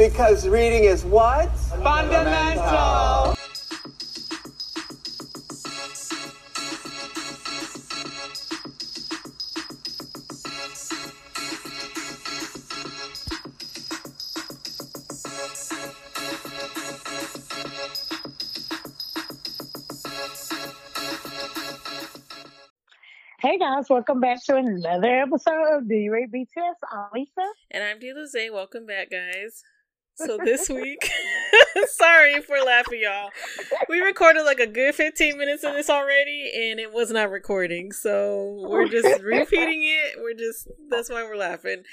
Because reading is what? Fundamental. Hey guys, welcome back to another episode of Do You Read BTS? I'm Lisa. And I'm Diluze. Welcome back, guys. So this week, sorry for laughing, y'all. We recorded like a good 15 minutes of this already, and it was not recording. So we're just repeating it. We're just, that's why we're laughing.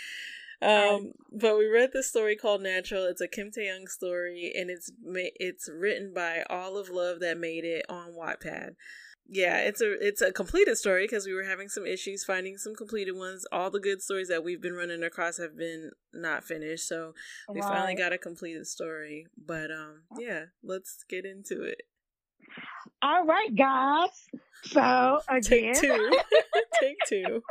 Um, but we read this story called Natural. It's a Kim Taehyung story, and it's it's written by All of Love that made it on Wattpad yeah, it's a it's a completed story because we were having some issues finding some completed ones. All the good stories that we've been running across have been not finished, so we right. finally got a completed story. But um, yeah, let's get into it. All right, guys. So again, take two. take two.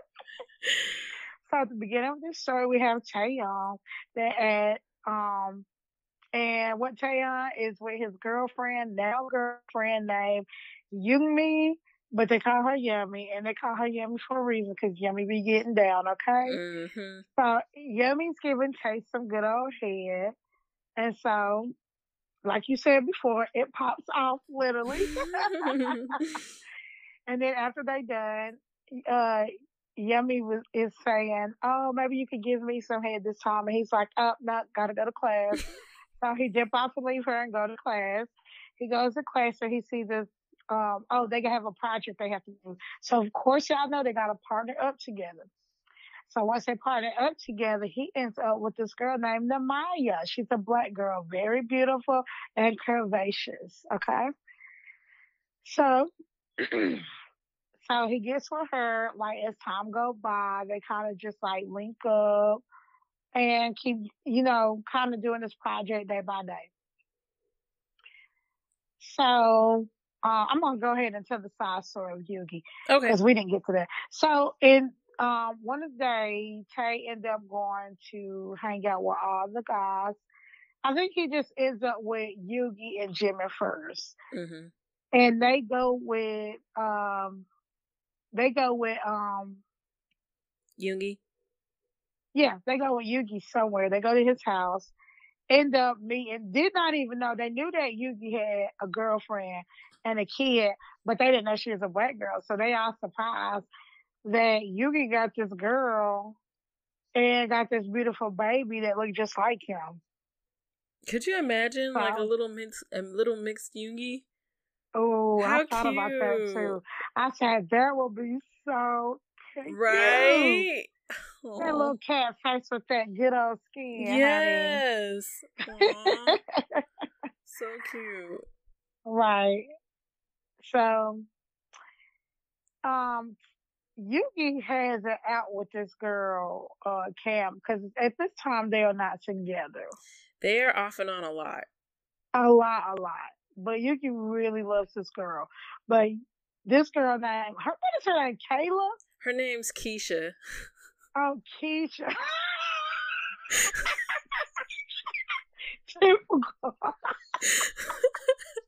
So at the beginning of this story, we have Taehyung that at um and what Taehyung is with his girlfriend, now girlfriend named Youngmi, but they call her Yummy, and they call her Yummy for a reason because Yummy be getting down, okay? Mm-hmm. So Yummy's giving Chase some good old head, and so, like you said before, it pops off literally. and then after they done, uh, Yummy was is saying, "Oh, maybe you could give me some head this time," and he's like, "Oh, no, gotta go to class." so he jump off and leave her and go to class. He goes to class, and he sees this um, oh, they have a project they have to do. So of course, y'all know they got to partner up together. So once they partner up together, he ends up with this girl named Namaya. She's a black girl, very beautiful and curvaceous. Okay. So, so he gets with her, like as time go by, they kind of just like link up and keep, you know, kind of doing this project day by day. So uh, I'm gonna go ahead and tell the side story of Yoongi. Okay. Because we didn't get to that. So in um, one of the days, Tay ended up going to hang out with all the guys. I think he just ends up with Yoongi and Jimmy 1st mm-hmm. and they go with um, they go with um, Yoongi. Yeah, they go with Yoongi somewhere. They go to his house end up meeting, did not even know. They knew that Yoongi had a girlfriend and a kid, but they didn't know she was a black girl. So they all surprised that Yoongi got this girl and got this beautiful baby that looked just like him. Could you imagine so, like a little mixed, a little mixed Yoongi? Oh, I thought cute. about that too. I said that will be so cute. right. Aww. That little cat face with that good old skin. Yes. so cute. Right. So, um, Yoongi has it out with this girl, uh, Cam, because at this time they are not together. They are off and on a lot. A lot, a lot. But Yoongi really loves this girl. But this girl name, her what is her name? Kayla? Her name's Keisha. Oh, Keisha.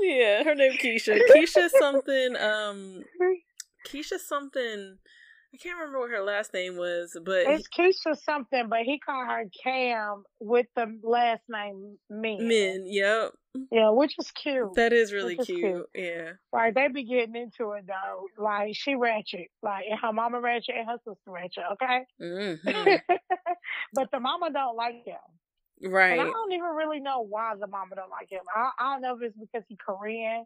yeah, her name Keisha. Keisha something. Um, Keisha something. I can't remember what her last name was, but it's Keisha something, but he called her Cam with the last name Min. Min, yep. Yeah, which is cute. That is really cute. cute. Yeah. Right, they be getting into it though. Like she ratchet, like and her mama ratchet and her sister ratchet. Okay. Mm-hmm. but the mama don't like him. Right. And I don't even really know why the mama don't like him. I, I don't know if it's because he Korean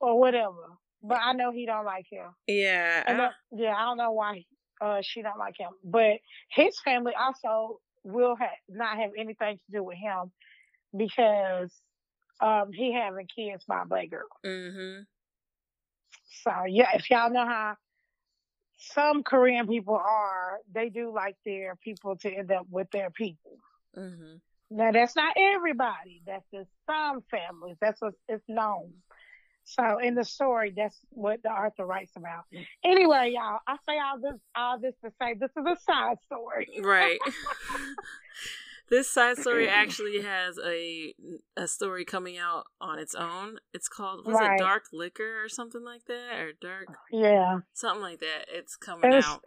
or whatever but I know he don't like him. Yeah. I, yeah, I don't know why uh, she don't like him, but his family also will ha- not have anything to do with him because um, he having kids by a black girl. Mm-hmm. So yeah, if y'all know how some Korean people are, they do like their people to end up with their people. Mm-hmm. Now that's not everybody. That's just some families. That's what it's known. So in the story, that's what the author writes about. Anyway, y'all, I say all this all this to say this is a side story. Right. this side story actually has a a story coming out on its own. It's called was Right. it Dark Liquor or something like that or Dark Yeah. something like that. It's coming And, it's, out.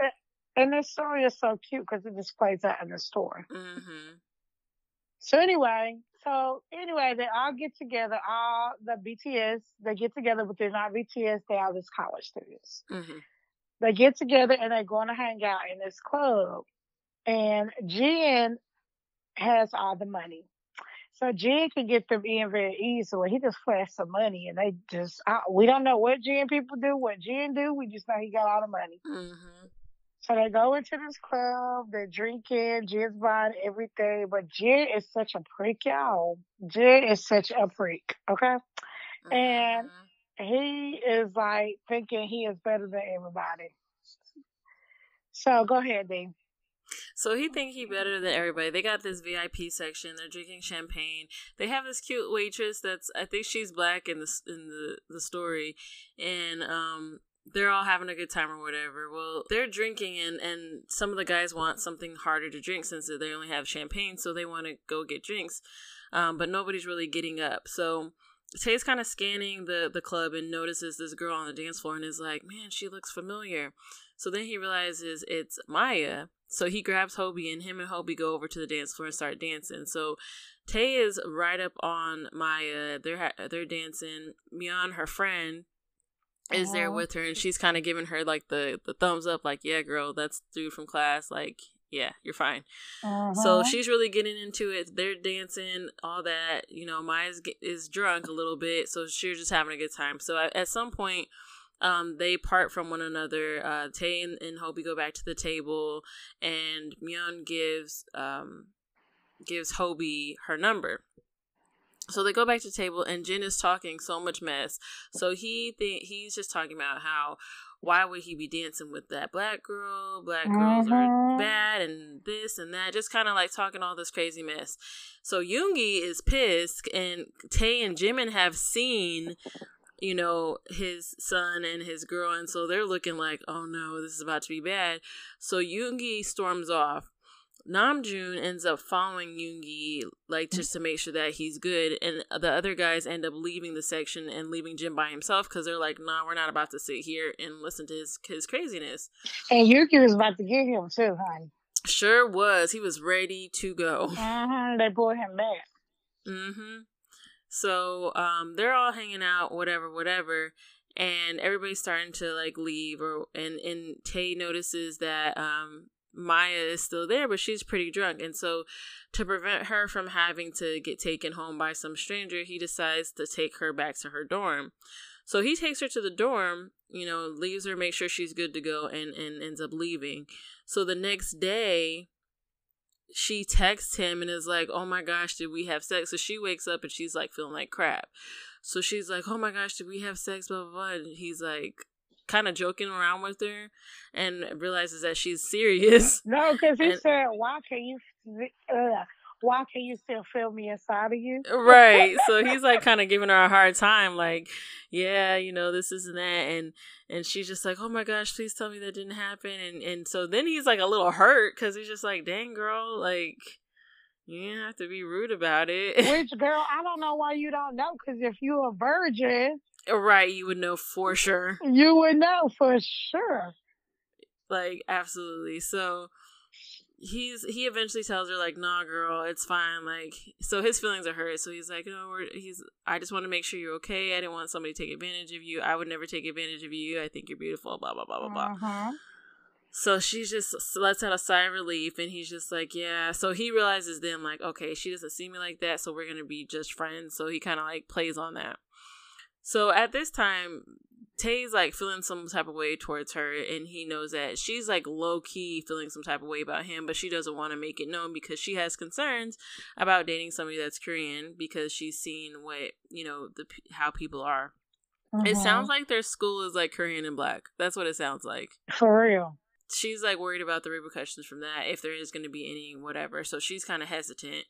and this story is so cute because it just plays out in the story. hmm So anyway, so anyway, they all get together. All the BTS they get together, but they're not BTS. They are just college students. hmm They get together and they're going to hang out in this club. And Jin has all the money. So Jin can get them in very easily. He just flashed some money and they just, I, we don't know what Jin people do, what Jin do. We just know he got all the money. hmm So they go into this club, they're drinking, Jin's buying everything, but Jin is such a freak, y'all. Jin is such a freak, okay? And- He is like thinking he is better than everybody. So go ahead, Dean. So he think he better than everybody. They got this VIP section. They're drinking champagne. They have this cute waitress that's I think she's black in the in the the story, and um they're all having a good time or whatever. Well, they're drinking and and some of the guys want something harder to drink since they only have champagne, so they want to go get drinks. Um, but nobody's really getting up. So Tay's kind of scanning the the club and notices this girl on the dance floor and is like, "Man, she looks familiar." So then he realizes it's Maya. So he grabs Hobie and him and Hobie go over to the dance floor and start dancing. So Tay is right up on Maya. They're they're dancing. Mion, her friend, is there with her and she's kind of giving her like the the thumbs up, like, "Yeah, girl, that's dude from class. Like, yeah, you're fine." So Uh-huh. she's really getting into it. They're dancing, all that. You know, Maya's is drunk a little bit, so she's just having a good time. So at, at some point, um, they part from one another. Uh, Tay and, and Hobie go back to the table, and Myeon gives um, gives Hobie her number. So they go back to the table, and Jin is talking so much mess. So he think he's just talking about how why would he be dancing with that black girl? Black girls are Mhm. bad, and this and that. Just kind of like talking all this crazy mess. So Yoongi is pissed, and Tay and Jimin have seen, you know, his son and his girl, and so they're looking like, oh no, this is about to be bad. So Yoongi storms off. Namjoon ends up following Yoongi, like just to make sure that he's good, and the other guys end up leaving the section and leaving Jin by himself because they're like, "Nah, we're not about to sit here and listen to his his craziness." And Yoongi was about to get him too, honey. Sure was. He was ready to go. Uh-huh. They brought him back. Mm-hmm. So um, they're all hanging out, whatever, whatever, and everybody's starting to like leave. Or and and Tay notices that um, Maya is still there, but she's pretty drunk, and so to prevent her from having to get taken home by some stranger, he decides to take her back to her dorm. So he takes her to the dorm, you know, leaves her, makes sure she's good to go, and and ends up leaving. So the next day, she texts him and is like, "Oh my gosh, did we have sex?" So she wakes up and she's like feeling like crap. So she's like, "Oh my gosh, did we have sex?" Blah blah blah. And he's like, kind of joking around with her, and realizes that she's serious. No, because he And- said, "Why can you? Uh, why can you still feel me inside of you?" right. So he's like kind of giving her a hard time, like, "Yeah, you know, this isn't that," and and she's just like, "Oh my gosh, please tell me that didn't happen." And and so then he's like a little hurt because he's just like, "Dang, girl, like." You didn't have to be rude about it. Which girl? I don't know why you don't know. Because if you a virgin, Right, you would know for sure. you would know for sure. Like absolutely. So he's he eventually tells her like, "Nah, girl, it's fine." Like so his feelings are hurt. So he's like, "No, we're he's I just want to make sure you're okay. I didn't want somebody to take advantage of you. I would never take advantage of you. I think you're beautiful, blah blah blah blah blah." Uh-huh. So she just lets out a sigh of relief, and he's just like, "Yeah." So he realizes then, like, okay, she doesn't see me like that, so we're gonna be just friends. So he kind of like plays on that. So at this time, Tay's like feeling some type of way towards her, and he knows that she's like low key feeling some type of way about him, but she doesn't want to make it known because she has concerns about dating somebody that's Korean because she's seen what you know the how people are. It Uh-huh. sounds like their school is like Korean and black. That's what it sounds like for real. she's like worried about the repercussions from that if there is going to be any whatever so she's kind of hesitant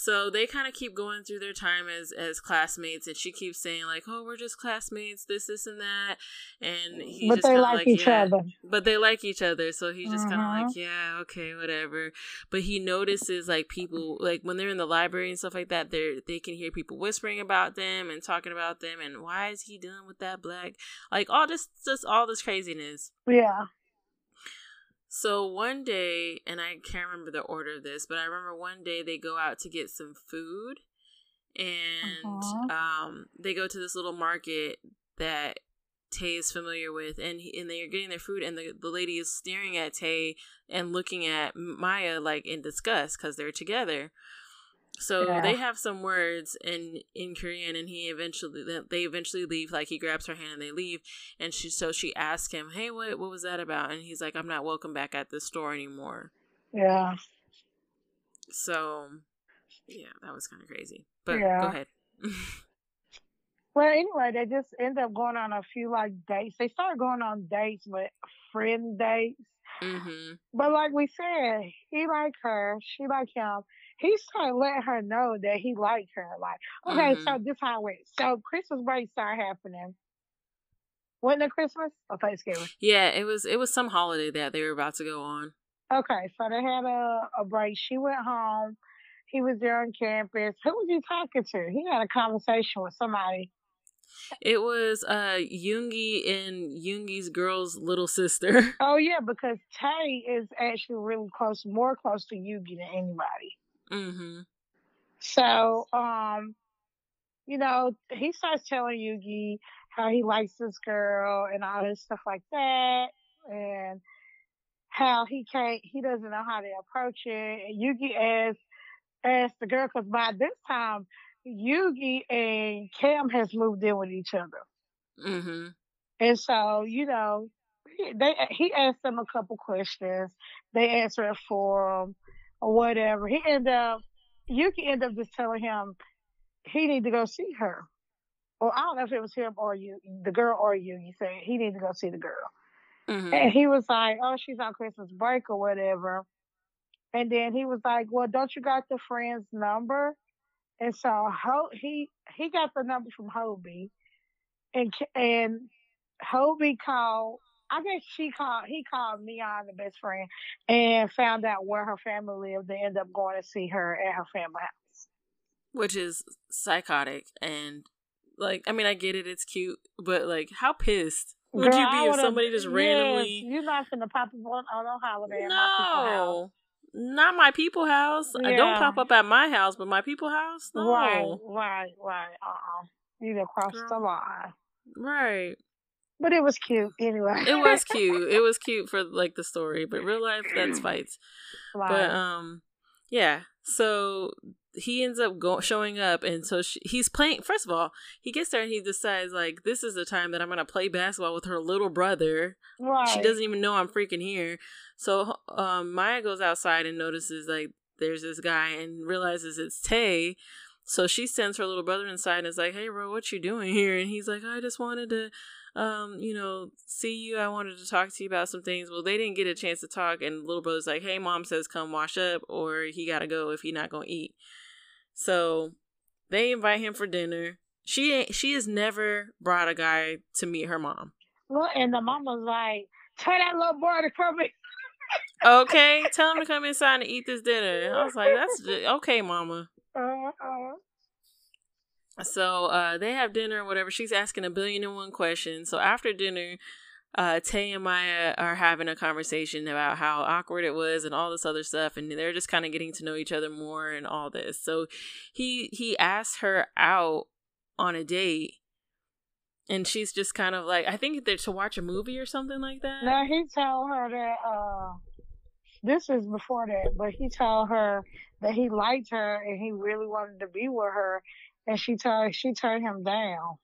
So they kind of keep going through their time as as classmates, and she keeps saying like, "Oh, we're just classmates, this, this, and that," and he's but just they kind of like, like, each "Yeah." other. But they like each other, so he's just kind of mm-hmm. like, "Yeah, okay, whatever." But he notices like people like when they're in the library and stuff like that, they they can hear people whispering about them and talking about them, and why is he dealing with that black? Like all this, just all this craziness. Yeah. So one day, and I can't remember the order of this, but I remember one day they go out to get some food, and Uh-huh. um, they go to this little market that Tay is familiar with, and he, and they're getting their food, and the the lady is staring at Tay and looking at Maya like in disgust because they're together. So Yeah. they have some words in in Korean, and he eventually they eventually leave. Like he grabs her hand and they leave, and she so she asks him, "Hey, what what was that about?" And he's like, "I'm not welcome back at the store anymore." Yeah. So yeah, that was kind of crazy. But Yeah. go ahead. Well, anyway, they just end up going on a few like dates. They start going on dates, but friend dates. Hmm But like we said, he liked her, she liked him. He started letting her know that he liked her. Like, okay, so Mhm. this how it went. So Christmas break started happening. Wasn't it Christmas or Thanksgiving? Yeah, it was it was some holiday that they were about to go on. Okay, so they had a, a break. She went home. He was there on campus. Who was he talking to? He had a conversation with somebody. It was uh Yoongi and Yoongi's girl's little sister. Oh yeah, because Tay is actually really close, more close to Yoongi than anybody. hmm So, um, you know, he starts telling Yoongi how he likes this girl and all this stuff like that, and how he can't, he doesn't know how to approach it. And Yoongi asks, asks the girl, because by this time, Yoongi and Cam has moved in with each other. hmm And so, you know, he- they he asked them a couple questions. They answered for him or whatever. He ended up, Yoongi ended up just telling him he need to go see her. Or I don't know if it was him or you, the girl or you. You said he need to go see the girl. hmm And he was like, oh, she's on Christmas break or whatever. And then he was like, well, don't you got the friend's number? And so Ho- he he got the number from Hobie, and and Hobie called. I guess she called. He called Neon, the best friend, and found out where her family lived. They end up going to see her at her family house. Which is psychotic and like I mean I get it, it's cute, but like how pissed would Girl, you be if somebody just yes, randomly You're not gonna pop up on, on no holiday at my house. No. Not my people house. I don't pop up at my house, but my people house? No. Right, right, right. Uh uh You crossed the line. Right. But it was cute anyway. It was cute. it was cute for like the story, but real life that's fights. Right. But um yeah. So he ends up go- showing up and so she, he's playing first of all, he gets there and he decides like this is the time that I'm going to play basketball with her little brother. right. She doesn't even know I'm freaking here. So um Maya goes outside and notices like there's this guy and realizes it's Tay. So she sends her little brother inside and is like, "Hey, bro, what you doing here?" And he's like, "I just wanted to, um, you know, see you. I wanted to talk to you about some things." Well, they didn't get a chance to talk, and the little brother's like, "Hey, mom says come wash up, or he gotta go if he not gonna eat." So they invite him for dinner. She she has never brought a guy to meet her mom. Well, and the mama's like, tell that little boy to come in. Okay, tell him to come inside and eat this dinner. I was like, that's just, okay, mama. Uh, uh, So uh, they have dinner or whatever. She's asking a billion and one questions. So after dinner, uh, Tay and Maya are having a conversation about how awkward it was and all this other stuff, and they're just kind of getting to know each other more and all this. So he he asks her out on a date, and she's just kind of like, I think they're to watch a movie or something like that. now he told her that, uh, this is before that, but he told her that he liked her and he really wanted to be with her. And she told, she turned him down.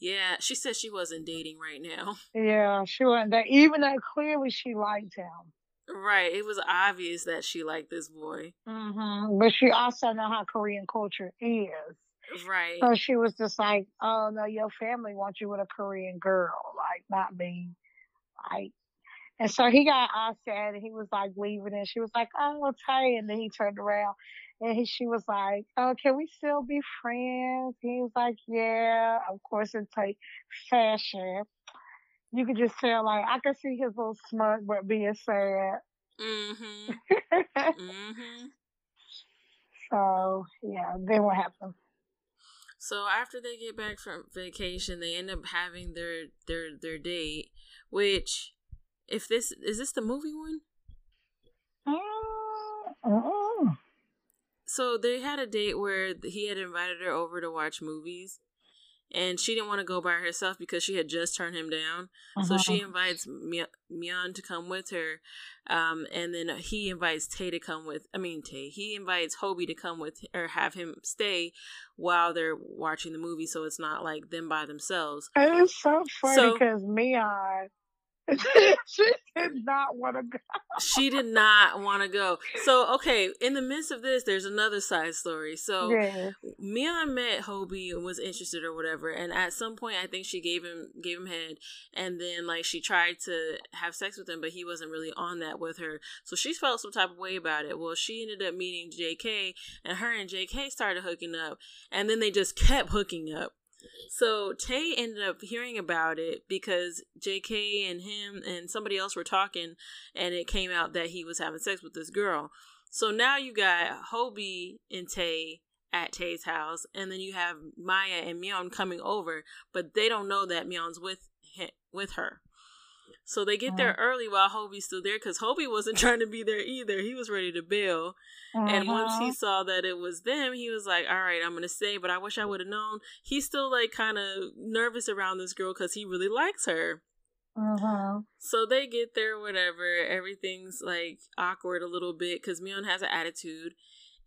Yeah, she said she wasn't dating right now. Yeah, she wasn't that, even though clearly she liked him. Right, it was obvious that she liked this boy. hmm But she also know how Korean culture is. Right. So she was just like, oh no, your family wants you with a Korean girl, like not me. Like, And so he got upset and he was like leaving and she was like, oh, Tay. And then he turned around and he, she was like, oh, can we still be friends? He was like, yeah, of course it's like fashion. You could just tell, like, I could see his little smirk, but being sad. Mm-hmm. mm-hmm. So, yeah, then what happened? So after they get back from vacation, they end up having their their their date, which if this is this the movie one? So they had a date where he had invited her over to watch movies, and she didn't want to go by herself because she had just turned him down. Uh-huh. So she uh-huh. invites Myeon to come with her, um, and then he invites Tay to come with. I mean Tay. He invites Hobie to come with or have him stay while they're watching the movie, so it's not like them by themselves. It's so funny because so, Myeon she did not want to go. she did not want to go. So, okay, in the midst of this, there's another side story. So, yeah. Myeon met Hobie and was interested or whatever, and at some point, I think she gave him gave him head, and then like she tried to have sex with him, but he wasn't really on that with her. So she felt some type of way about it. Well, she ended up meeting J.K. and her and J.K. started hooking up, and then they just kept hooking up. So Tay ended up hearing about it because JK and him and somebody else were talking, and it came out that he was having sex with this girl. So now you got Hobie and Tay at Tay's house, and then you have Maya and Myeon coming over, but they don't know that Myeon's with him, with her. So they get there uh-huh. early while Hobie's still there because Hobie wasn't trying to be there either. He was ready to bail. Uh-huh. And once he uh-huh. saw that it was them, he was like, all right, I'm going to stay, but I wish I would have known. He's still like kind of nervous around this girl because he really likes her. Uh-huh. So they get there, whatever. Everything's like awkward a little bit because Myeon has an attitude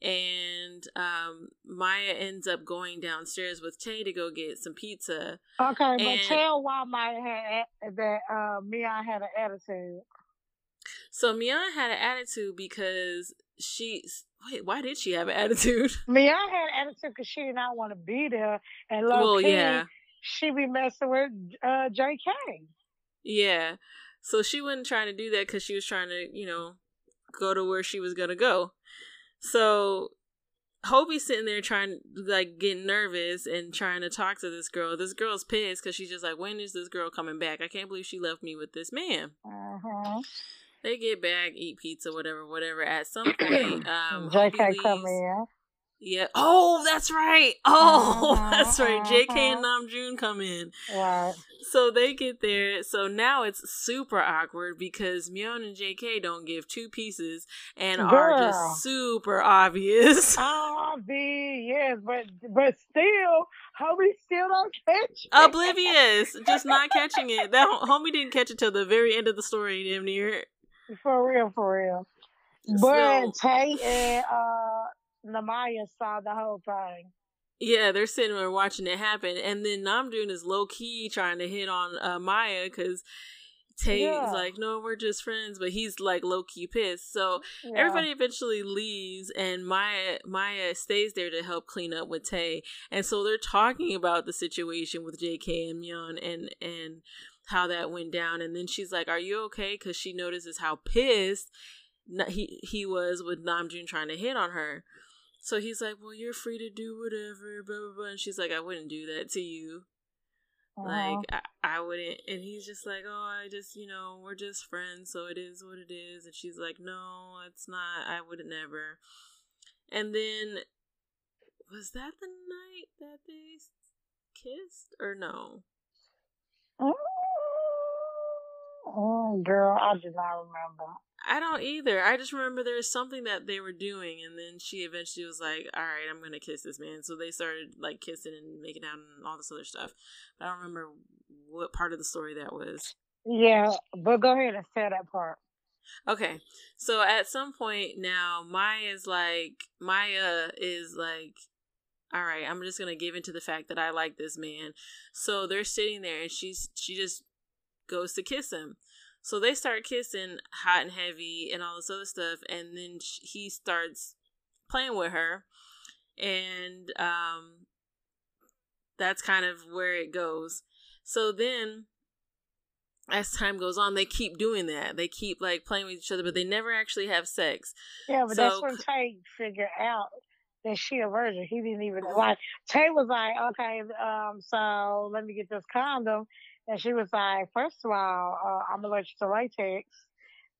and um, Maya ends up going downstairs with Tay to go get some pizza. Okay, and but tell why Maya had that uh, Myeon had an attitude. So Myeon had an attitude because she wait. Why did she have an attitude? Myeon had an attitude because she did not want to be there, and low well, yeah, she be messing with uh, J.K. Yeah, so she wasn't trying to do that because she was trying to, you know, go to where she was gonna go. So Hobie's sitting there trying, like, getting nervous and trying to talk to this girl. This girl's pissed because she's just like, when is this girl coming back? I can't believe she left me with this man. Uh-huh. They get back, eat pizza, whatever, whatever. At some point, um, come in. Yeah. Oh, that's right. Oh, uh-huh, that's right. Uh-huh. JK and Namjoon come in. Right. So they get there. So now it's super awkward because Myeon and JK don't give two pieces and Girl. are just super obvious. Obvious, yes. but but still, homie still don't catch it. Oblivious, just not catching it. That homie didn't catch it till the very end of the story, damn near. For real, for real. But so, Tay and uh Namaya saw the whole thing. Yeah, they're sitting there watching it happen, and then Namjoon is low key trying to hit on uh, Maya because Tae's yeah. like, "No, we're just friends," but he's like low key pissed. So yeah. everybody eventually leaves, and Maya Maya stays there to help clean up with Tay, and so they're talking about the situation with J.K. and Myeon and and how that went down, and then she's like, "Are you okay?" Because she notices how pissed he he was with Namjoon trying to hit on her. So he's like, "Well, you're free to do whatever." Blah blah blah. And she's like, "I wouldn't do that to you." Uh-huh. Like I, I wouldn't. And he's just like, "Oh, I just you know we're just friends, so it is what it is." And she's like, "No, it's not. I would never." And then was that the night that they kissed or no? Oh, oh girl, I do not remember. I don't either. I just remember there was something that they were doing, and then she eventually was like, "All right, I'm gonna kiss this man." So they started like kissing and making out and all this other stuff. But I don't remember what part of the story that was. Yeah, but go ahead and say that part. Okay, so at some point now, Maya's like, Maya is like, all right, I'm just gonna give into the fact that I like this man. So they're sitting there, and she's she just goes to kiss him. So they start kissing hot and heavy and all this other stuff, and then he starts playing with her, and um, that's kind of where it goes. So then as time goes on, they keep doing that. They keep like playing with each other, but they never actually have sex. Yeah, but So- that's when Tay figured out that she a virgin. He didn't even like. Tay was like, okay, um, so let me get this condom, and she was like, first of all, uh, I'm allergic to latex,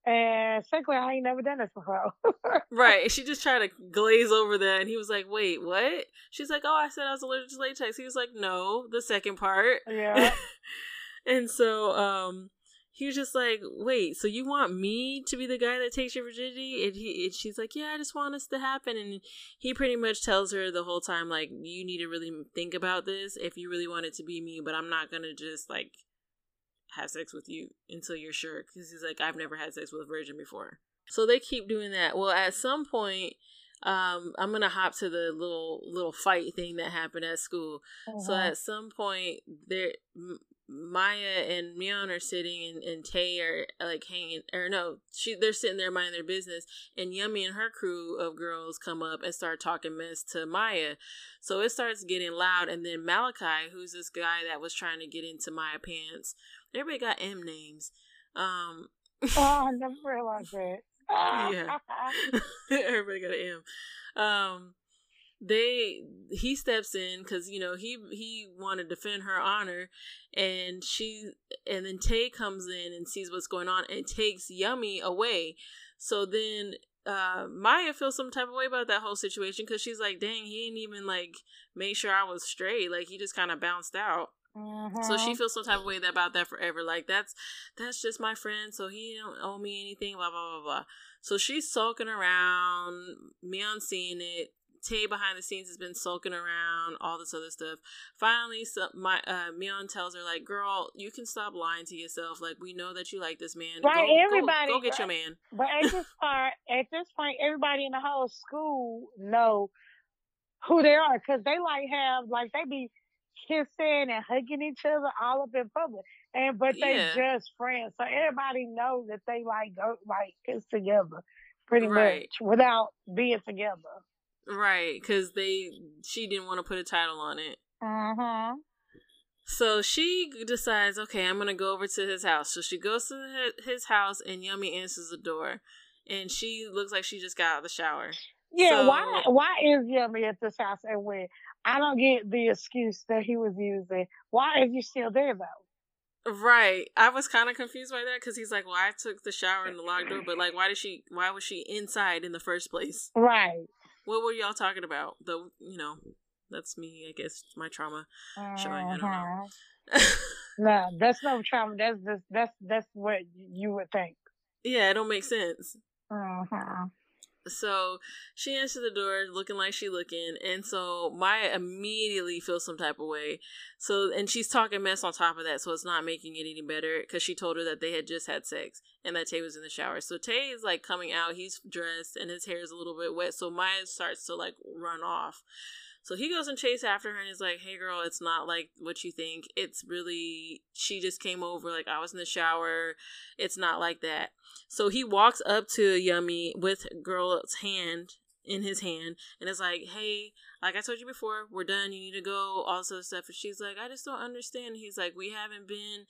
and secondly, I ain't never done this before. Right. She just tried to glaze over that, and he was like, "Wait, what?" She's like, "Oh, I said I was allergic to latex." He was like, "No, the second part." yeah. and so, um, he was just like, "Wait, so you want me to be the guy that takes your virginity?" And he, and she's like, "Yeah, I just want this to happen." And he pretty much tells her the whole time, like, "You need to really think about this if you really want it to be me, but I'm not gonna just like." have sex with you until you're sure because he's like i've never had sex with a virgin before so they keep doing that well at some point um i'm gonna hop to the little little fight thing that happened at school so Mhm. at some point there maya and Mion are sitting and, and tay are like hanging or no she they're sitting there minding their business and yummy and her crew of girls come up and start talking mess to maya so it starts getting loud and then malachi who's this guy that was trying to get into maya pants everybody got m names um oh, I never realized that. Yeah. everybody got an M. Um, they he steps in because you know he he wanted to defend her honor, and she and then Tay comes in and sees what's going on and takes Yummy away. So then uh Maya feels some type of way about that whole situation because she's like, dang, he didn't even like make sure I was straight. Like he just kind of bounced out. So she Mhm. feels some type of way about that forever. Like that's that's just my friend, so he don't owe me anything. Blah blah blah blah. So she's sulking around. Myeon seeing it. Tay behind the scenes has been sulking around. All this other stuff. Finally, so, my uh, Myeon tells her like, "Girl, you can stop lying to yourself. Like we know that you like this man. Right, go, go- everybody- go, get your man." But at this part, at this point, everybody in the whole school know who they are because they like have like they be kissing and hugging each other all up in public, and but they Yeah. just friends, so everybody knows that they like go like kiss together, pretty Right. much without being together. Right, because they she didn't want to put a title on it. Uh-huh. So she decides, okay, I'm gonna go over to his house. So she goes to his house, and Yummy answers the door, and she looks like she just got out of the shower. Yeah, So- why why is Yummy at this house and when I don't get the excuse that he was using. Why is he still there though? Right, I was kind of confused by that because he's like, "Well, I took the shower in the locked door, but like, why did she? Why was she inside in the first place? Right. What were y'all talking about? The you know, that's me, I guess, my trauma showing. I don't know. Uh-huh. No, that's no trauma. That's just that's that's what you would think. yeah, it don't make sense. Uh-huh. So she answered the door looking like she looking, and so Maya immediately feels some type of way. So and she's talking mess on top of that, so it's not making it any better because she told her that they had just had sex and that Tay was in the shower. So Tay is like coming out, he's dressed and his hair is a little bit wet, so Maya starts to like run off. So he goes and chase after her and is like, "Hey girl, it's not like what you think. It's really she just came over like I was in the shower. It's not like that." So he walks up to Yummy with girl's hand in his hand and is like, Hey, like I told you before, we're done, you need to go, all this other stuff. And she's like, I just don't understand. He's like, We haven't been,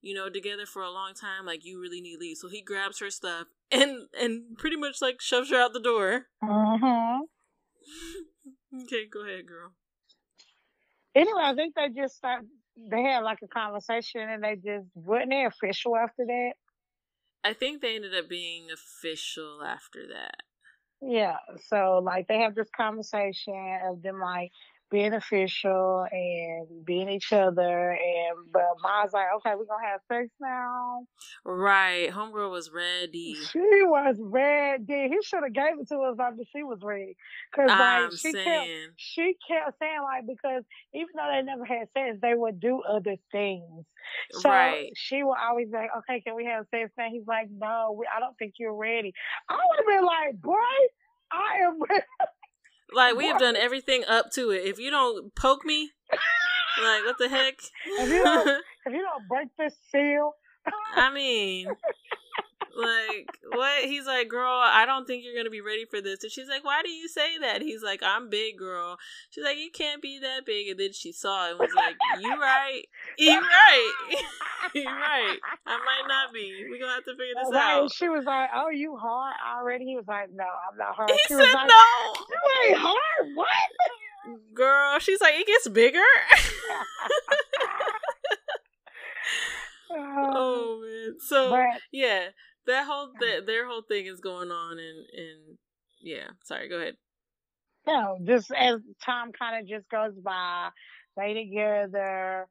you know, together for a long time, like you really need leave. So he grabs her stuff and and pretty much like shoves her out the door. Uh-huh. okay, go ahead, girl. Anyway, I think they just start they had like a conversation and they just wasn't they official after that. I think they ended up being official after that. Yeah. So like they have this conversation of them like being official and being each other and but Ma's like, Okay, we're gonna have sex now. Right. Homegirl was ready. She was ready. He should have gave it to us after she was ready. Cause like I'm she kept saying. she kept saying like because even though they never had sex, they would do other things. So Right. she would always be like, "Okay, can we have sex?" And he's like, "No, we, I don't think you're ready." I would have been like, "Boy, I am ready." Like we have done everything up to it. If you don't poke me, like what the heck? If you don't- If you don't break this seal, I mean, like what? He's like, girl, I don't think you're gonna be ready for this. And she's like, why do you say that? He's like, I'm big, girl. She's like, you can't be that big. And then she saw it and was like, you right, you right, you right. I might not be. We gonna have to figure this right. out. She was like, "Oh, you hard already?" He was like, "No, I'm not hard." He she said like, no, "You ain't hard. What?" girl. She's like, it gets bigger. oh man. So but yeah, that whole that their whole thing is going on, and and yeah. Sorry, go ahead. no, just as time kind of just goes by, they together.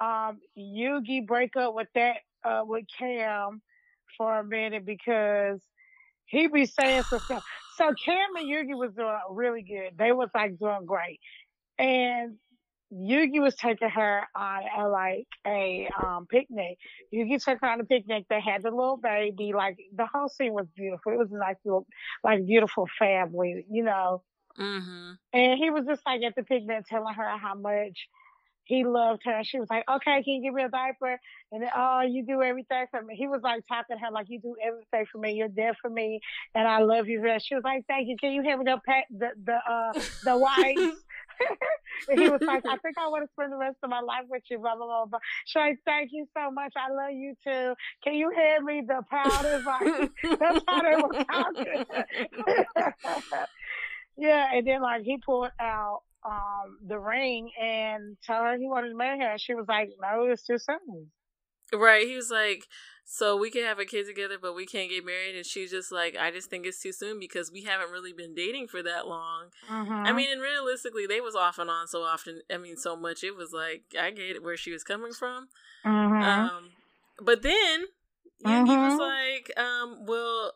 Um, Yoongi break up with that uh with Cam for a minute because he be saying some stuff. So Cam and Yoongi was doing really good. They was like doing great, and Yoongi was taking her on a like a um picnic. Yoongi took her on a picnic. They had the little baby. Like the whole scene was beautiful. It was a nice little like beautiful family, you know. Mm-hmm. And he was just like at the picnic telling her how much he loved her. She was like, okay, can you give me a diaper? And then, oh, you do everything for me. He was like talking to her like, you do everything for me. You're there for me. And I love you. And she was like, thank you. Can you help me pack the, the, uh, the wipes? And he was like, I think I want to spend the rest of my life with you, blah, blah, blah, blah. She's like, thank you so much. I love you too. Can you hand me the powder? Like, that's how they were talking. yeah, and then like he pulled out um the ring and told her he wanted to marry her. And she was like, No, it's too soon. Right. He was like, so we can have a kid together, but we can't get married. And she's just like, I just think it's too soon because we haven't really been dating for that long. Mm-hmm. I mean, and realistically, they was off and on so often. I mean, so much. It was like I get it where she was coming from. mm-hmm. Um, but then Yoongi was Mhm. like, um, well,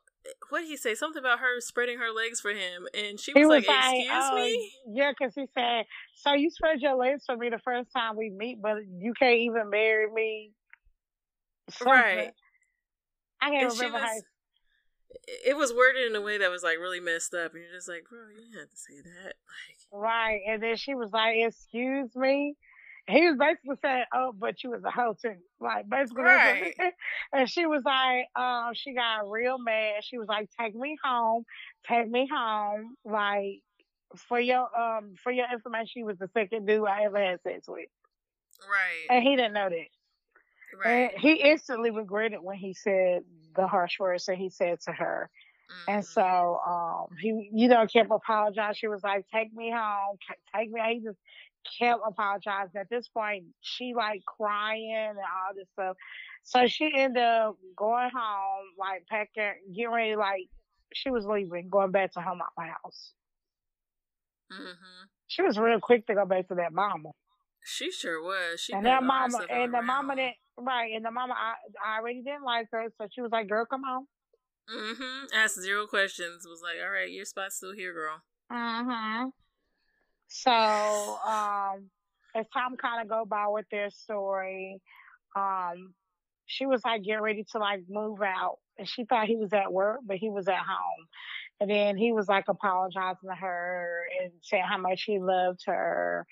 what did he say? Something about her spreading her legs for him, and she was, was like, like, "Excuse oh, me." Yeah, because he said, So you spread your legs for me the first time we meet, but you can't even marry me. Right. I can't And remember how was- It was worded in a way that was like really messed up, and you're just like, bro, you didn't have to say that. Like, Right. And then she was like, Excuse me. He was basically saying, Oh, but you was a hoe too. Like basically Right. and she was like, um, she got real mad. She was like, Take me home, take me home. Like for your um for your information, she was the second dude I ever had sex with. right, And he didn't know that. Right. And he instantly regretted when he said the harsh words that he said to her. And Mhm. so, um, he, you know, kept apologizing. She was like, take me home, take me. He just kept apologizing. At this point, she like crying and all this stuff. So she ended up going home, like packing, getting ready, like she was leaving, going back to her mama house. Mhm. She was real quick to go back to that mama. She sure was. She and that mama, and the mama that, right, and the mama, I, I already didn't like her. So she was like, girl, come home. Mm-hmm. Asked zero questions. Was like, all right, your spot's still here, girl. Mm-hmm. So, um, as time kind of go by with their story, um, she was like getting ready to like move out, and she thought he was at work, but he was at home. And then he was like apologizing to her and saying how much he loved her,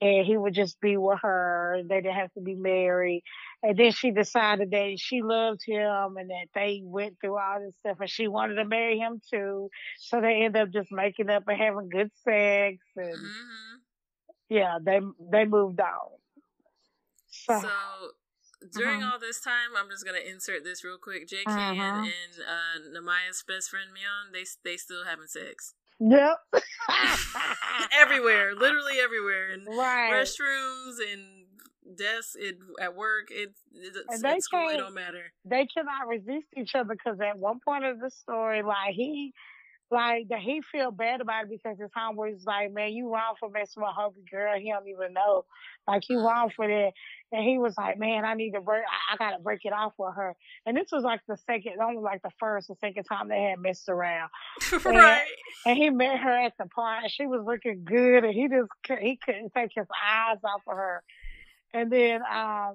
and he would just be with her. They didn't have to be married. And then she decided that she loved him and that they went through all this stuff, and she wanted to marry him too. So they end up just making up and having good sex, and Mm-hmm. yeah, they they moved on. So, So during Mhm. all this time, I'm just gonna insert this real quick. J.K. Mhm. and, and uh, Namaya's best friend Mion, they they still having sex yep, everywhere, literally everywhere, in right. restrooms and desks, it, at work. It, it and they at school, it don't matter. they cannot resist each other because at one point of the story, like he, like that he feel bad about it because his homeboy's like, man, you wrong for messing with hungry girl. He don't even know, like you wrong for that. And he was like, man, I need to break, I, I gotta break it off with her. And this was like the second, only like the first or second time they had messed around. right. And he met her at the party. She was looking good, and he just he couldn't take his eyes off of her. And then um,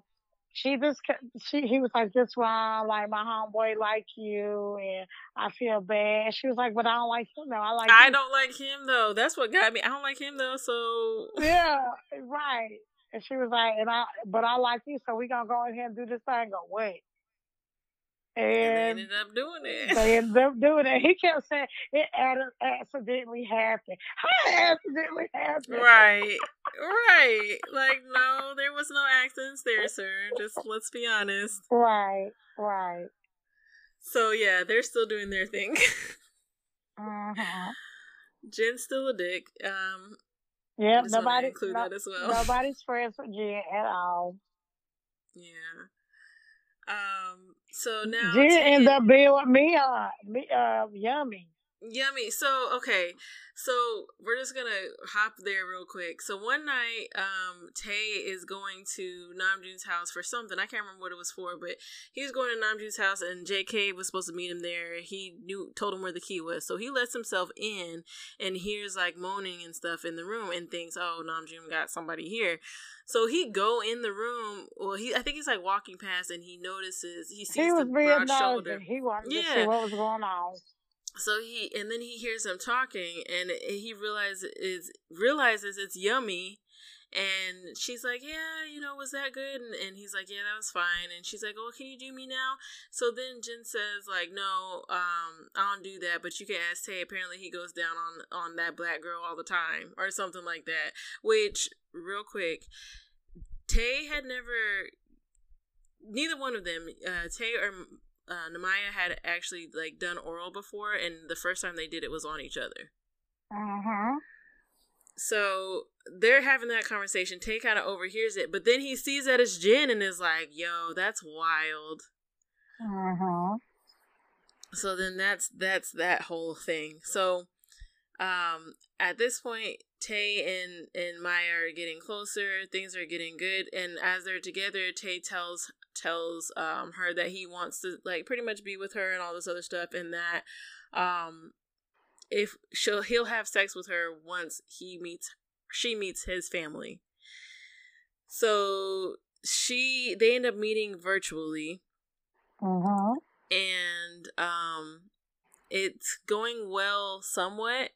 she just she he was like, "This wrong, like my homeboy like you, and I feel bad." She was like, "But I don't like him though. I like I you." don't like him though. That's what got me. I don't like him though. So Yeah, right. And she was like, "And I, but I like you, so we gonna go in here and do this thing." Go wait. And they ended up doing it. they ended up doing it. He kept saying it accidentally happened. How accidentally happened? Right, right. Like, no, there was no accidents there, sir. Just let's be honest. Right, right. So yeah, they're still doing their thing. Uh-huh. Jin's still a dick. Um, Yep, nobody, include no- that as well. nobody's friends with Jin at all. Yeah. Um. So now Tay- ended up being with me, uh, me, uh, yummy. Yummy. So okay, so we're just gonna hop there real quick. So one night, um, Tay is going to Namjoon's house for something. I can't remember what it was for, but he was going to Namjoon's house, and J.K. was supposed to meet him there. He knew, told him where the key was, so he lets himself in and hears like moaning and stuff in the room, and thinks, "Oh, Namjoon got somebody here." So he go in the room. Well, he I think he's like walking past, and he notices he sees He was the broad shoulder. He wanted to Yeah. see what was going on. So he and then he hears them talking and he realizes realizes it's yummy and she's like, Yeah, you know, was that good? And, and he's like, Yeah, that was fine. And she's like, Oh, can you do me now? So then Jin says, like, no, um, I don't do that, but you can ask Tay. Apparently he goes down on on that black girl all the time, or something like that. Which, real quick, Tay had never neither one of them, uh, Tay or uh, Namaya had actually like done oral before, and the first time they did it was on each other. Uh-huh. So they're having that conversation. Tay kind of overhears it, but then he sees that it's Jin and is like, "Yo, that's wild." Uh-huh. So then that's that's that whole thing. So um at this point Tay and and Maya are getting closer, things are getting good, and as they're together, Tay tells tells um her that he wants to like pretty much be with her and all this other stuff. And that um if she'll he'll have sex with her once he meets she meets his family. So she they end up meeting virtually. Uh-huh. and um it's going well somewhat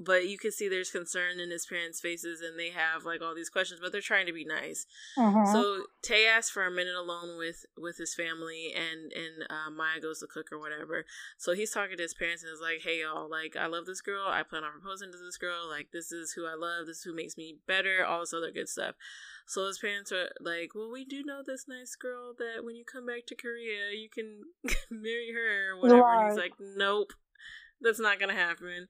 but you can see there's concern in his parents faces and they have like all these questions but they're trying to be nice. Uh-huh. so tay asks for a minute alone with with his family and and uh, maya goes to cook or whatever. So he's talking to his parents and is like hey y'all like i love this girl. I plan on proposing to this girl. Like this is who i love. This is who makes me better. All this other good stuff. So his parents are like, "Well, we do know this nice girl that when you come back to Korea, you can marry her or whatever." And he's like, "Nope, that's not gonna happen."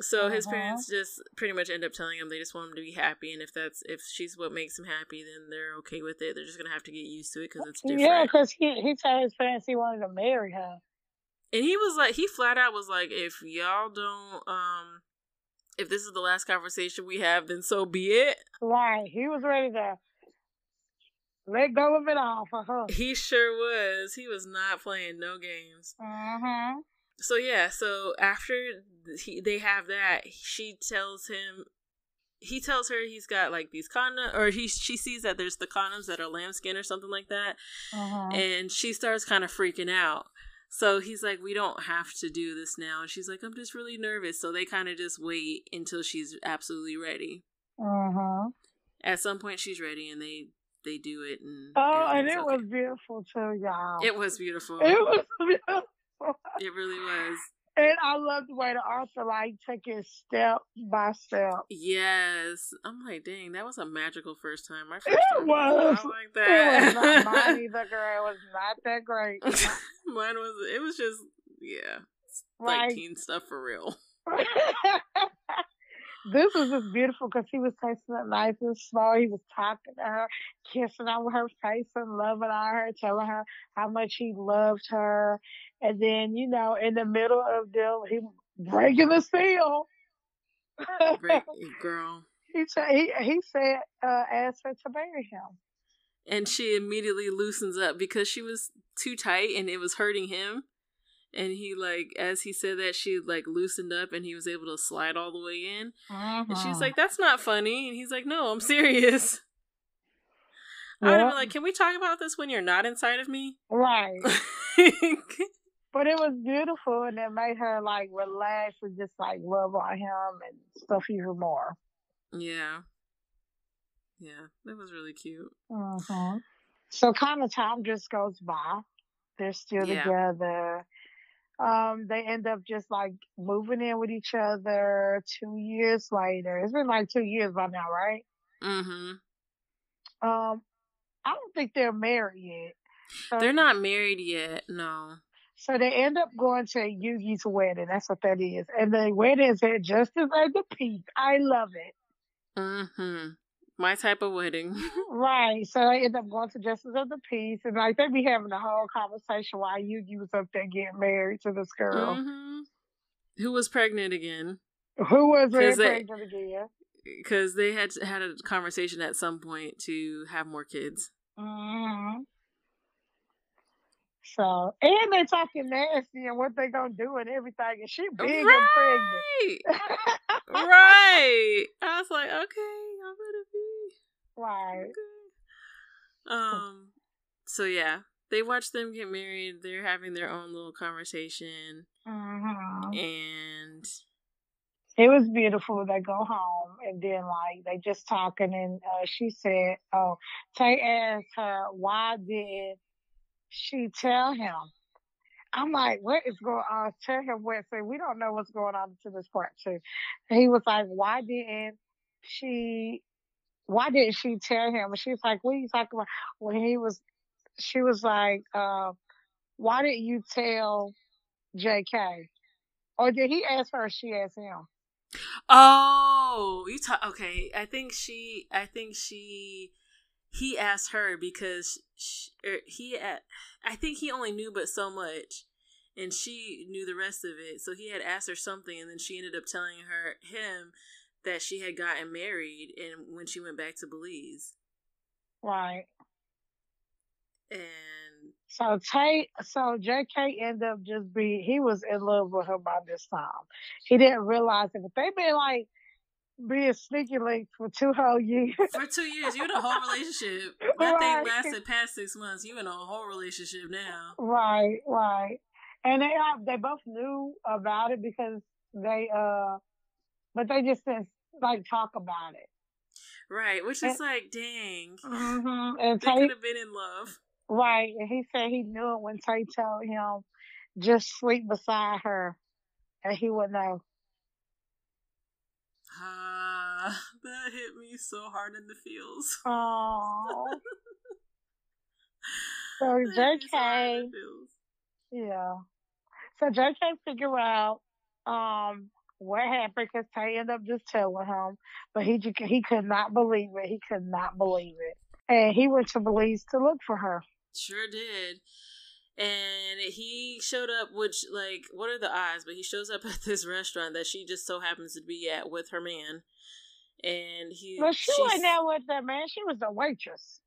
So his Uh-huh. parents just pretty much end up telling him they just want him to be happy, and if that's if she's what makes him happy, then they're okay with it. They're just gonna have to get used to it because it's different. Yeah, because he, he told his parents he wanted to marry her. And he was like, he flat out was like, if y'all don't, um, if this is the last conversation we have, then so be it. Right. He was ready to let go of it all for her. He sure was. He was not playing no games. Uh-huh. So yeah, so after he, they have that, she tells him, he tells her he's got like these condoms, or he she sees that there's the condoms that are lambskin or something like that, Uh-huh. and she starts kind of freaking out. So he's like, "We don't have to do this now," and she's like, "I'm just really nervous." So they kind of just wait until she's absolutely ready. Uh-huh. At some point, she's ready, and they they do it. And Oh, and it okay. was beautiful too, y'all. it was beautiful. It was beautiful. It really was. And I love the way the author like took it step by step. Yes, I'm like, dang, that was a magical first time. My first It time, was. I like It was that. not mine either, girl. It was not that great. Mine was. It was just yeah, like Like teen stuff for real. This was just beautiful because he was tasting it nice and slow. He was talking to her, kissing on her face and loving on her, telling her how much he loved her. And then, you know, in the middle of them, he breaking the seal. Girl. he, said, he he said, uh, asked her to marry him. And she immediately loosens up because she was too tight and it was hurting him. And he like, as he said that, she like loosened up and he was able to slide all the way in. And she's Uh-huh. like, "That's not funny." And he's like, "No, I'm serious." I would have been like, "Can we talk about this when you're not inside of me?" right. But it was beautiful and it made her like relax and just like love on him and stuff even more. yeah, yeah, that was really cute. hmm So kind of time just goes by. They're still Yeah. together. Um, they end up just like moving in with each other two years later. It's been like two years by now, right? Mm-hmm. Um, I don't think they're married yet. So, They're not married yet. No. so they end up going to Yoongi's wedding. That's what that is. And the wedding is at Justice of the Peace. I love it. Mm-hmm. My type of wedding. Right. So I end up going to Justice of the Peace, and like they be having a whole conversation while Yoongi was up there getting married to this girl hmm Who was pregnant again? who was they- pregnant again. Because they had had a conversation at some point to have more kids. hmm So and they're talking nasty and what they gonna do and everything, and she big and pregnant. right. I was like, okay, I'm gonna be right. okay. Um. So yeah, they watch them get married. They're having their own little conversation, hmm and It was beautiful. They go home and then like they just talking and uh, she said, "Oh, Tay asked her why did she tell him?" I'm like, "What is going on?" Tell him what. Say, we don't know what's going on to this part too. And he was like, "Why didn't she? Why didn't she tell him?" And she's like, "What are you talking about?" When he was, she was like, uh, "Why didn't you tell J.K.?" Or did he ask her? She asked him. oh, you talk. Okay, I think she. I think she. He asked her because she, er, he. I think he only knew but so much, and she knew the rest of it. So he had asked her something, and then she ended up telling her him that she had gotten married, and when she went back to Belize, Right. and So Tay, so JK ended up just be, he was in love with her by this time. He didn't realize it, but they been like being sneaky links for two whole years. for two years, you in a whole relationship. That thing Right. lasted past six months. You in a whole relationship now. right, right. And they uh, they both knew about it because they uh, but they just didn't like talk about it. Right, which is like, dang. hmm And They Tay, could have been in love. right, and he said he knew it when Tay told him just sleep beside her, and he would know. Ah, that hit me so hard in the feels. Oh. So That hit so hard in JK, yeah. So JK figure out um what happened because Tay ended up just telling him, but he he could not believe it. He could not believe it, and he went to Belize to look for her. Sure did. And he showed up, which, like, what are the odds? But he shows up at this restaurant that she just so happens to be at with her man. And he. But she wasn't there with that man. She was a waitress.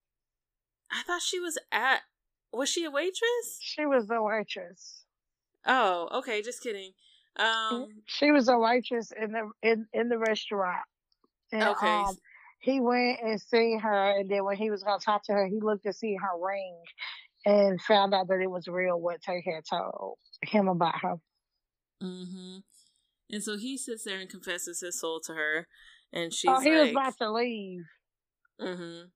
I thought she was at. Was she a waitress? She was a waitress. Oh, okay. Just kidding. Um. She was a waitress in the in in the restaurant. And, Okay. Um, he went and seen her, and then when he was gonna talk to her, he looked to see her ring, and found out that it was real. What Tay had told him about her. Mm-hmm. And so he sits there and confesses his soul to her, and she's oh, he was about to leave. mm-hmm.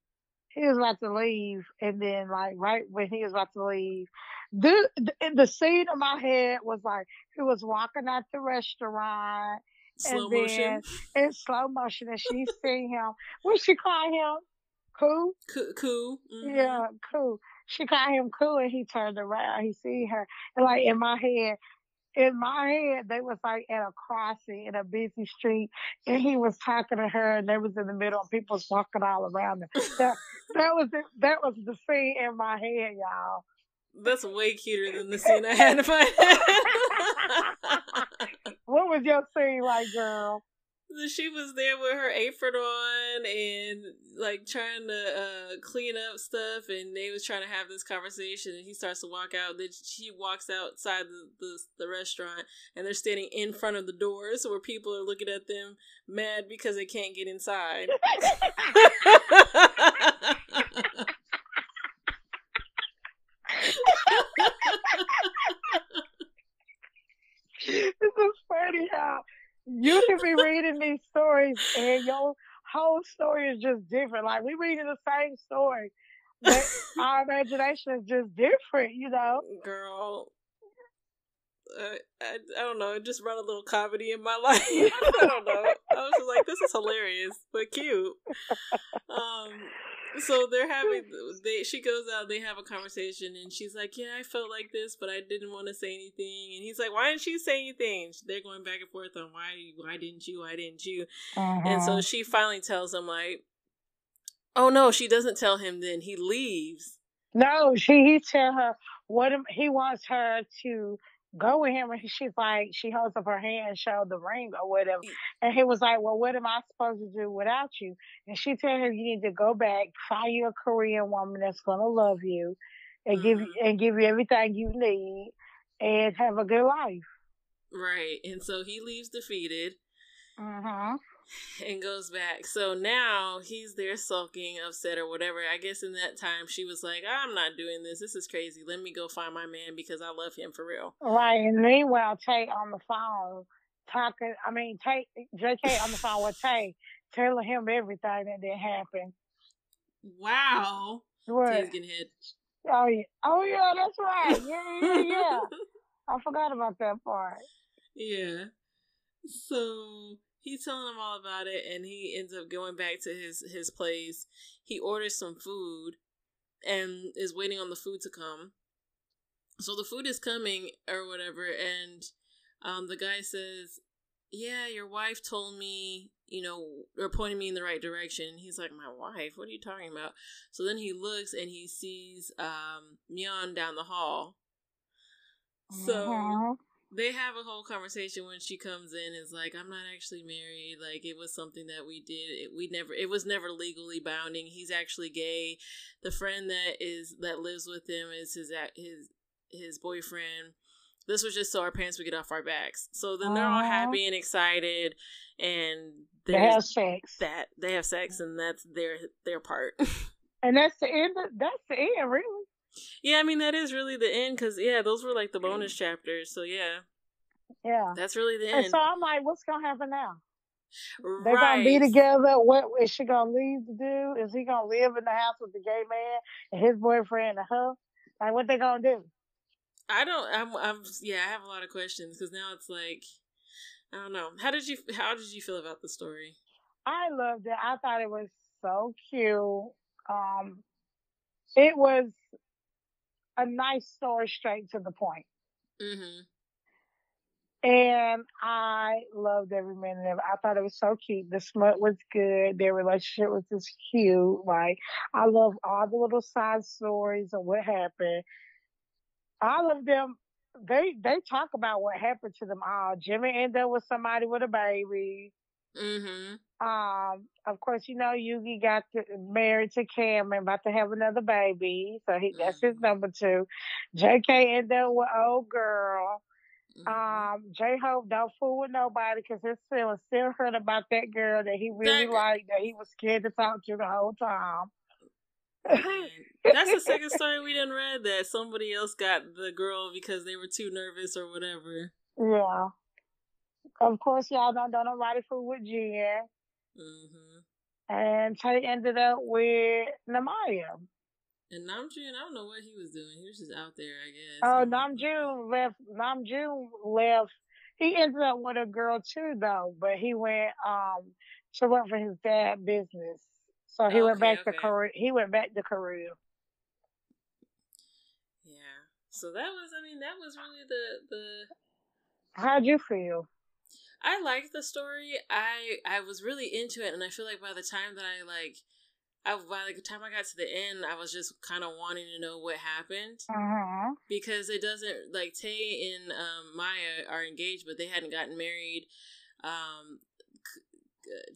He was about to leave, and then like right when he was about to leave, the the, the scene in my head was like he was walking out the restaurant slow and then motion, in slow motion, and she seen him. What she call him? Cool. Coo- cool. Mhm. Yeah, cool. She called him cool, and he turned around. He see her, and like in my head, in my head, they was like at a crossing in a busy street, and he was talking to her, and they was in the middle, and people was walking all around them. That, that was the, that was the scene in my head, y'all. That's way cuter than the scene I had in my head. What was your scene like, girl? she was there with her apron on and like trying to uh clean up stuff and they was trying to have this conversation and he starts to walk out then she walks outside the, the, the restaurant and they're standing in front of the doors where people are looking at them mad because they can't get inside this is funny how you can be reading these stories and your whole story is just different. Like we reading the same story, but our imagination is just different, you know. Girl, uh, I, I don't know. It just brought a little comedy in my life. I don't know. I was just like, this is hilarious, but cute. Um, so they're having they she goes out they have a conversation and she's like yeah i felt like this but i didn't want to say anything and he's like why didn't you say anything they're going back and forth on why why didn't you why didn't you uh-huh. and so uh-huh. she finally tells him like oh no she doesn't tell him then he leaves no she he tell her what he wants her to go with him and she's like she holds up her hand and showed the ring or whatever. And he was like well what am i supposed to do without you? And she told him you need to go back find you a korean woman that's going to love you and give you mm-hmm. and give you everything you need and have a good life. Right and so he leaves defeated. Uh-huh and goes back. So now he's there sulking, upset, or whatever. I guess in that time she was like, I'm not doing this. This is crazy. Let me go find my man because I love him for real. Right. And meanwhile, Tay on the phone talking, I mean, Tay, JK on the phone with Tay telling him everything that did happen. Wow. What? Tay's getting hit. Oh, yeah. Oh, yeah, that's right. Yeah, yeah, yeah. I forgot about that part. Yeah. So he's telling him all about it and he ends up going back to his his place. He orders some food and is waiting on the food to come. So the food is coming or whatever and um the guy says yeah your wife told me you know or pointing me in the right direction. He's like my wife? What are you talking about? So then he looks and he sees um down the hall. So uh-huh they have a whole conversation when she comes in is like i'm not actually married. Like it was something that we did. It, we never it was never legally bounding he's actually gay. The friend that is that lives with him is his his his boyfriend. This was just so our parents would get off our backs. So then they're all happy and excited and they have sex. that they have sex and that's their their part. And that's the end of, that's the end really yeah, I mean that is really the end because yeah, those were like the bonus chapters. So yeah, yeah, that's really the end. And so I'm like, what's gonna happen now? They're gonna be together. What is she gonna leave to do? Is he gonna live in the house with the gay man and his boyfriend and her? Like, what they gonna do? I don't. I'm. I'm. Yeah, I have a lot of questions because now it's like, I don't know. How did you? How did you feel about the story? I loved it. I thought it was so cute. Um, it was a nice story straight to the point. Mm-hmm. And I loved every minute of it. I thought it was so cute. The smut was good. Their relationship was just cute. Like, I love all the little side stories and what happened. All of them, they they talk about what happened to them all. Jimmy ended up with somebody with a baby. Mm-hmm. Um, of course, you know Yoongi got to, married to Cameron, about to have another baby, so he that's his mm-hmm. number two. JK ended up with old girl. Mm-hmm. Um, J Hope don't fool with nobody because his feelings still hurt about that girl that he really that, liked that he was scared to talk to the whole time. That's the second story we didn't read that somebody else got the girl because they were too nervous or whatever. Yeah. Of course, y'all don't know nobody fool with Jin. Mm-hmm. And Tay ended up with Namaya. And Namjoon, I don't know what he was doing. He was just out there, I guess. Oh, Namjoon left. Namjoon left. He ended up with a girl too, though, but he went um to work for his dad business. So he okay, went back okay. to Korea. He went back to Korea. Yeah. So that was. I mean, that was really the the. How'd you feel? I liked the story. I I was really into it, and I feel like by the time that I like, I by the time I got to the end, I was just kind of wanting to know what happened uh-huh. because it doesn't like Tay and um, Maya are engaged, but they hadn't gotten married. Um,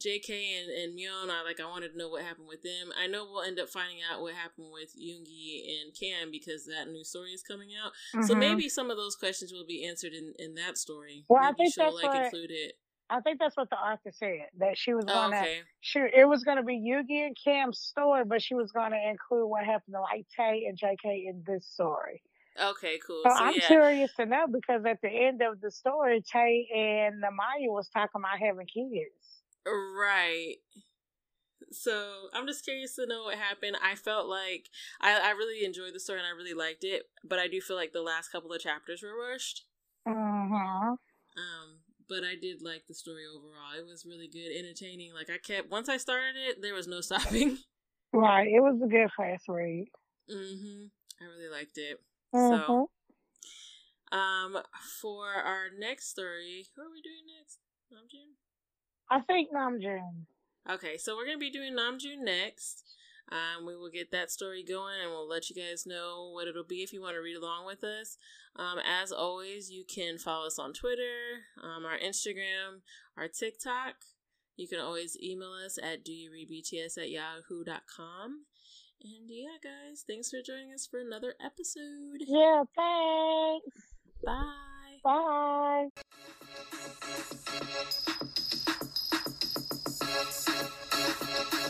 JK and, and Myeon, I like I wanted to know what happened with them. I know we'll end up finding out what happened with Yoongi and Cam because that new story is coming out. Mm-hmm. So maybe some of those questions will be answered in, in that story. Well, maybe I think that's like what, include it. I think that's what the author said that she was oh, gonna. Oh, okay. She it was gonna be Yoongi and Cam's story, but she was gonna include what happened to like Tay and JK in this story. Okay, cool. So, so I'm yeah. curious to know because at the end of the story, Tay and Namaya was talking about having kids. Right. So I'm just curious to know what happened. I felt like I, I really enjoyed the story and I really liked it, but I do feel like the last couple of chapters were rushed. Uh-huh. Um, but I did like the story overall. It was really good, entertaining. Like I kept once I started it, there was no stopping. Right. It was a good fast read. Mhm. I really liked it. Mm-hmm. So, um, for our next story, who are we doing next? Namjoon. I think Namjoon. Okay, so we're gonna be doing Namjoon next. Um, we will get that story going and we'll let you guys know what it'll be if you want to read along with us. Um, as always, you can follow us on Twitter, um, our Instagram, our TikTok. You can always email us at doyoureadbts at yahoo.com. And yeah, guys, thanks for joining us for another episode. Yeah, thanks. Bye. Bye. Thank you.